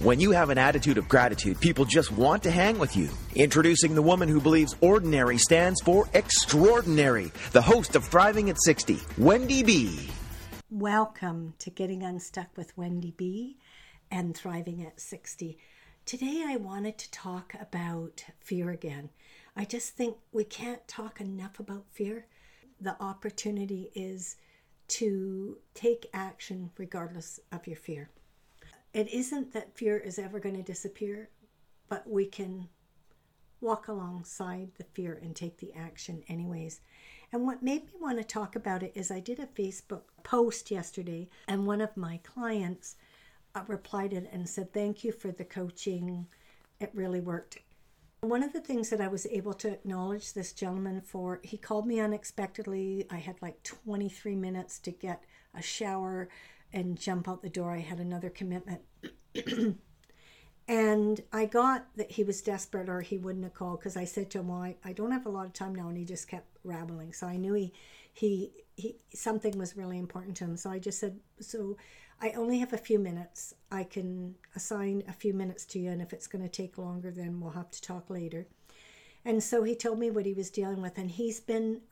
When you have an attitude of gratitude, people just want to hang with you. Introducing the woman who believes ordinary stands for extraordinary, the host of Thriving at 60, Wendy B. Welcome to Getting Unstuck with Wendy B and Thriving at 60. Today I wanted to talk about fear again. I just think we can't talk enough about fear. The opportunity is to take action regardless of your fear it isn't that fear is ever going to disappear, but we can walk alongside the fear and take the action anyways. And what made me want to talk about it is I did a Facebook post yesterday, and one of my clients uh, replied it and said, Thank you for the coaching. It really worked. One of the things that I was able to acknowledge this gentleman for, he called me unexpectedly. I had like 23 minutes to get a shower, and jump out the door. I had another commitment. and I got that he was desperate or he wouldn't have called because I said to him, Well, I, I don't have a lot of time now. And he just kept rambling. So I knew he, he, he, something was really important to him. So I just said, So I only have a few minutes. I can assign a few minutes to you. And if it's going to take longer, then we'll have to talk later. And so he told me what he was dealing with. And he's been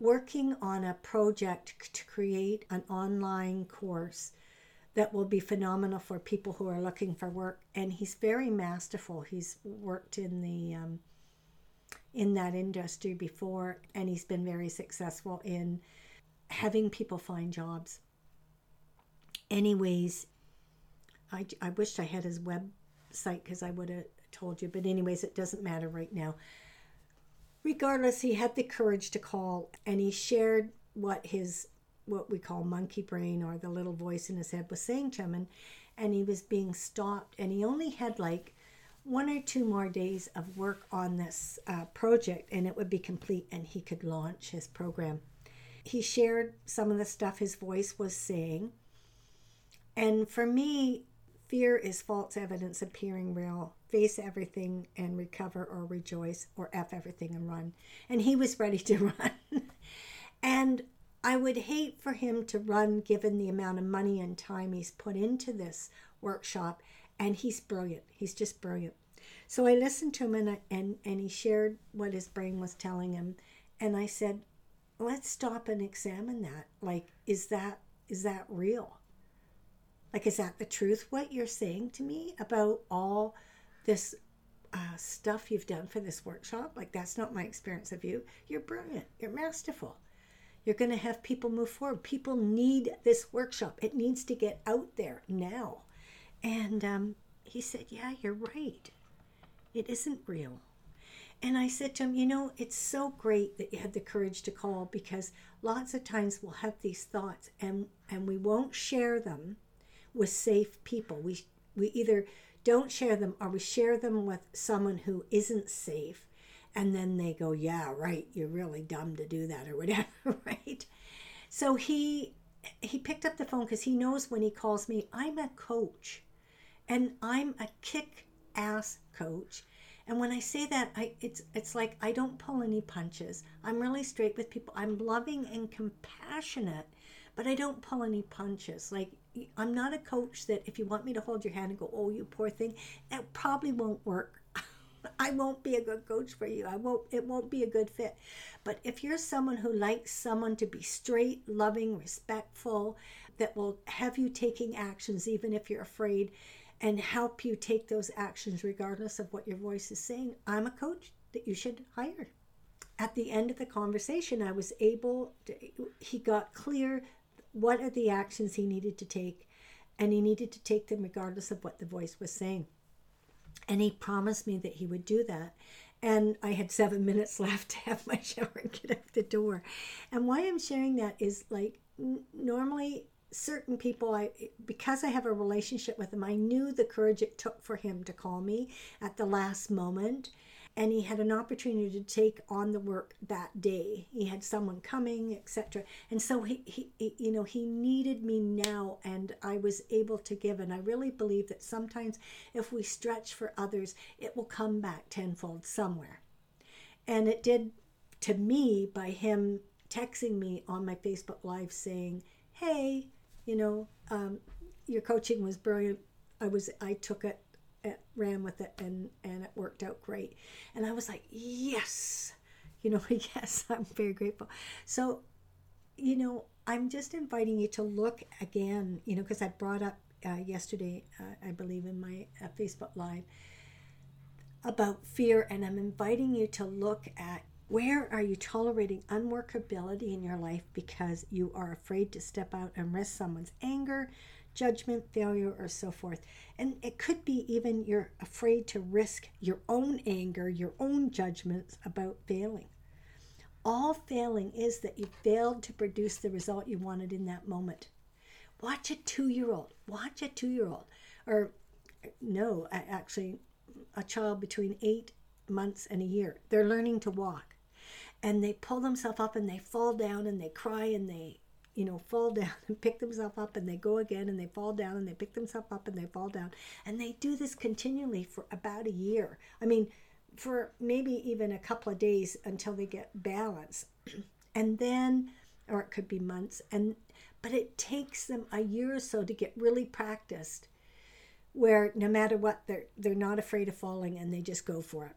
working on a project to create an online course that will be phenomenal for people who are looking for work. And he's very masterful. He's worked in the um, in that industry before, and he's been very successful in having people find jobs. Anyways, I, I wished I had his website because I would have told you. But anyways, it doesn't matter right now. Regardless, he had the courage to call and he shared what his what we call monkey brain or the little voice in his head was saying to him and, and he was being stopped and he only had like one or two more days of work on this uh, project and it would be complete and he could launch his program. He shared some of the stuff his voice was saying and for me fear is false evidence appearing real face everything and recover or rejoice or F everything and run. And he was ready to run. and I would hate for him to run given the amount of money and time he's put into this workshop. And he's brilliant. He's just brilliant. So I listened to him and, and, and he shared what his brain was telling him. And I said, let's stop and examine that. Like, is that is that real? Like, is that the truth? What you're saying to me about all this uh, stuff you've done for this workshop. Like, that's not my experience of you. You're brilliant. You're masterful. You're going to have people move forward. People need this workshop, it needs to get out there now. And um, he said, Yeah, you're right. It isn't real. And I said to him, You know, it's so great that you had the courage to call because lots of times we'll have these thoughts and, and we won't share them with safe people. We, we either don't share them or we share them with someone who isn't safe and then they go yeah right you're really dumb to do that or whatever right? So he he picked up the phone because he knows when he calls me i'm a coach and i'm a kick ass coach. And when i say that i it's it's like i don't pull any punches. I'm really straight with people. I'm loving and compassionate but i don't pull any punches. Like I'm not a coach that if you want me to hold your hand and go, oh, you poor thing, that probably won't work. I won't be a good coach for you. I won't it won't be a good fit. But if you're someone who likes someone to be straight, loving, respectful, that will have you taking actions even if you're afraid and help you take those actions regardless of what your voice is saying, I'm a coach that you should hire. at the end of the conversation, I was able, to, he got clear what are the actions he needed to take, and he needed to take them regardless of what the voice was saying. And he promised me that he would do that. And I had seven minutes left to have my shower and get out the door. And why I'm sharing that is like n- normally certain people i because i have a relationship with him i knew the courage it took for him to call me at the last moment and he had an opportunity to take on the work that day. He had someone coming etc and so he, he, you know he needed me now and i was able to give. And i really believe that sometimes if we stretch for others it will come back tenfold somewhere. And it did to me by him texting me on my facebook live saying hey you know um, your coaching was brilliant. I was i took it ran with it and and it worked out great. And i was like yes you know yes i'm very grateful. So you know i'm just inviting you to look again you know because i brought up uh, yesterday uh, i believe in my uh, facebook live about fear and i'm inviting you to look at where are you tolerating unworkability in your life because you are afraid to step out and risk someone's anger judgment, failure, or so forth. And it could be even you're afraid to risk your own anger, your own judgments about failing. All failing is that you failed to produce the result you wanted in that moment. Watch a two year old, watch a two year old, or no, actually, a child between eight months and a year. They're learning to walk and they pull themselves up and they fall down and they cry and they you know, fall down and pick themselves up and they go again and they fall down and they pick themselves up and they fall down. And they do this continually for about a year. I mean, for maybe even a couple of days until they get balance. and then, or it could be months. And but it takes them a year or so to get really practiced where no matter what they're they're not afraid of falling and they just go for it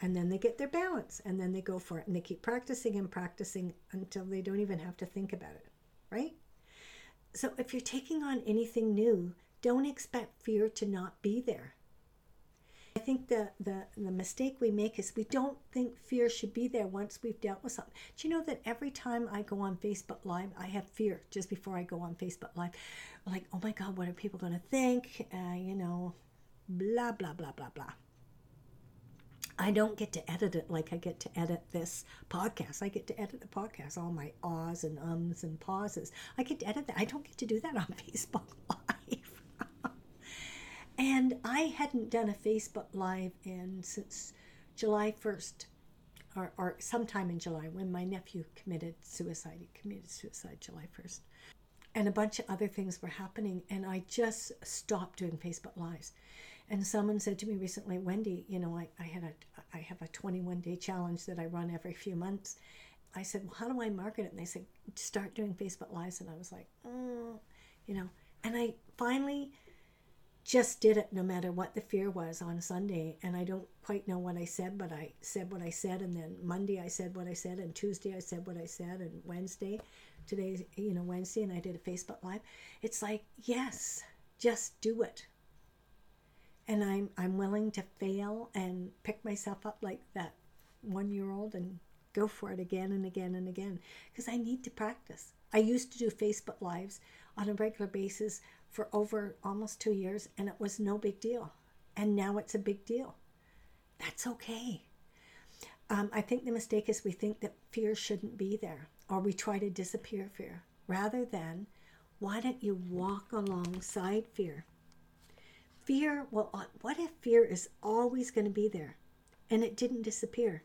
and then they get their balance and then they go for it and they keep practicing and practicing until they don't even have to think about it right? So if you're taking on anything new don't expect fear to not be there. I think the, the the mistake we make is we don't think fear should be there once we've dealt with something. Do you know that every time i go on facebook live i have fear just before i go on facebook live? Like oh my god what are people going to think? Uh, you know blah blah blah blah blah I don't get to edit it like I get to edit this podcast. I get to edit the podcast, all my ahs and ums and pauses. I get to edit that. I don't get to do that on Facebook Live. and I hadn't done a Facebook Live in since July 1st, or, or sometime in July when my nephew committed suicide. He committed suicide July 1st. And a bunch of other things were happening, and I just stopped doing Facebook Lives. And someone said to me recently, Wendy, you know, I, I had a I have a 21 day challenge that I run every few months. I said, Well, how do I market it? And they said, Start doing Facebook Lives. And I was like, oh, you know, and I finally just did it no matter what the fear was on Sunday. And I don't quite know what I said, but I said what I said. And then Monday I said what I said. And Tuesday I said what I said. And Wednesday, today's, you know, Wednesday, and I did a Facebook Live. It's like, yes, just do it and I'm I'm willing to fail and pick myself up like that one year old and go for it again and again and again because I need to practice. I used to do Facebook lives on a regular basis for over almost two years and it was no big deal. And now it's a big deal. That's okay. Um, I think the mistake is we think that fear shouldn't be there or we try to disappear fear rather than why don't you walk alongside fear? Fear, well, uh, what if fear is always going to be there and it didn't disappear?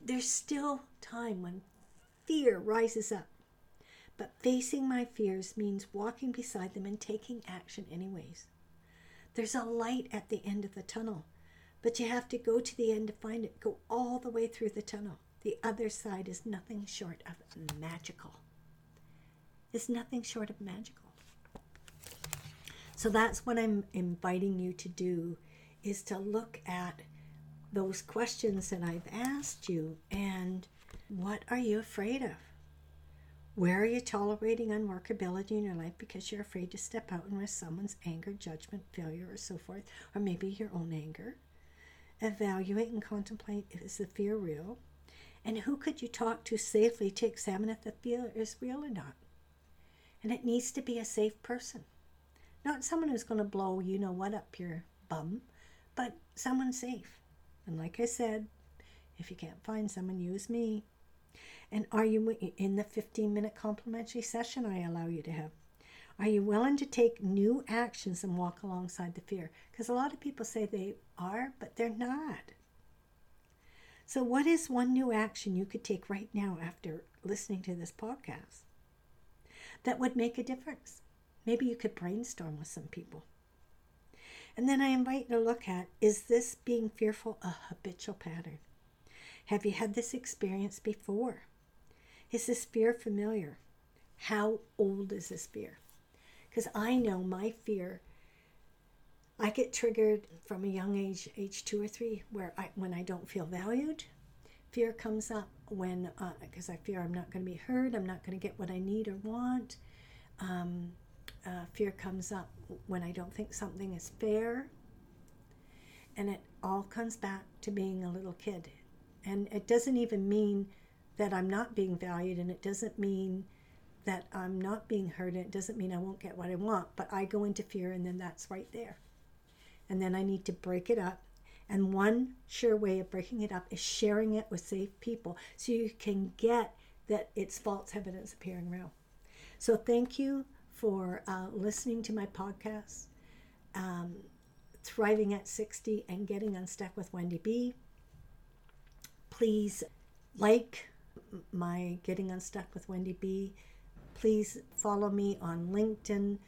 There's still time when fear rises up. But facing my fears means walking beside them and taking action anyways. There's a light at the end of the tunnel, but you have to go to the end to find it. Go all the way through the tunnel. The other side is nothing short of magical. It's nothing short of magical. So that's what I'm inviting you to do is to look at those questions that I've asked you and what are you afraid of? Where are you tolerating unworkability in your life because you're afraid to step out and risk someone's anger, judgment, failure, or so forth, or maybe your own anger? Evaluate and contemplate is the fear real? And who could you talk to safely to examine if the fear is real or not? And it needs to be a safe person. Not someone who's going to blow you know what up your bum, but someone safe. And like I said, if you can't find someone, use me. And are you in the 15 minute complimentary session I allow you to have? Are you willing to take new actions and walk alongside the fear? Because a lot of people say they are, but they're not. So, what is one new action you could take right now after listening to this podcast that would make a difference? Maybe you could brainstorm with some people. And then I invite you to look at is this being fearful a habitual pattern? Have you had this experience before? Is this fear familiar? How old is this fear? Because I know my fear, I get triggered from a young age, age two or three, where I, when I don't feel valued, fear comes up when, because uh, I fear I'm not going to be heard, I'm not going to get what I need or want. Um, uh, fear comes up when I don't think something is fair. And it all comes back to being a little kid. And it doesn't even mean that I'm not being valued, and it doesn't mean that I'm not being heard, and it doesn't mean I won't get what I want, but I go into fear, and then that's right there. And then I need to break it up. And one sure way of breaking it up is sharing it with safe people so you can get that it's false evidence appearing real. So thank you for uh, listening to my podcast, um, Thriving at 60 and Getting Unstuck with Wendy B. Please like my Getting Unstuck with Wendy B. Please follow me on LinkedIn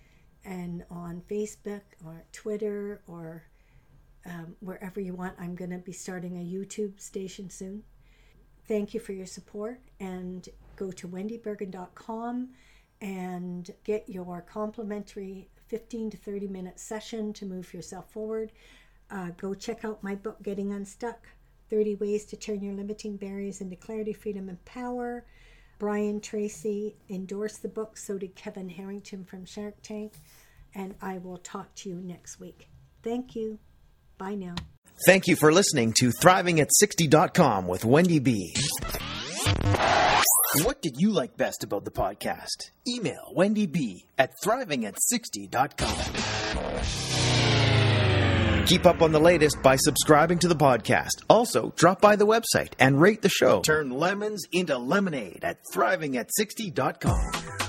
and on Facebook or Twitter or um, wherever you want. I'm going to be starting a YouTube station soon. Thank you for your support and go to wendybergen.com and get your complimentary 15 to 30 minute session to move yourself forward. Uh, go check out my book, Getting Unstuck 30 Ways to Turn Your Limiting Barriers into Clarity, Freedom, and Power. Brian Tracy endorsed the book, so did Kevin Harrington from Shark Tank. And I will talk to you next week. Thank you. Bye now. Thank you for listening to ThrivingAt60.com with Wendy B. What did you like best about the podcast? Email Wendy B at thrivingat60.com. Keep up on the latest by subscribing to the podcast. Also, drop by the website and rate the show. Turn lemons into lemonade at thrivingat60.com.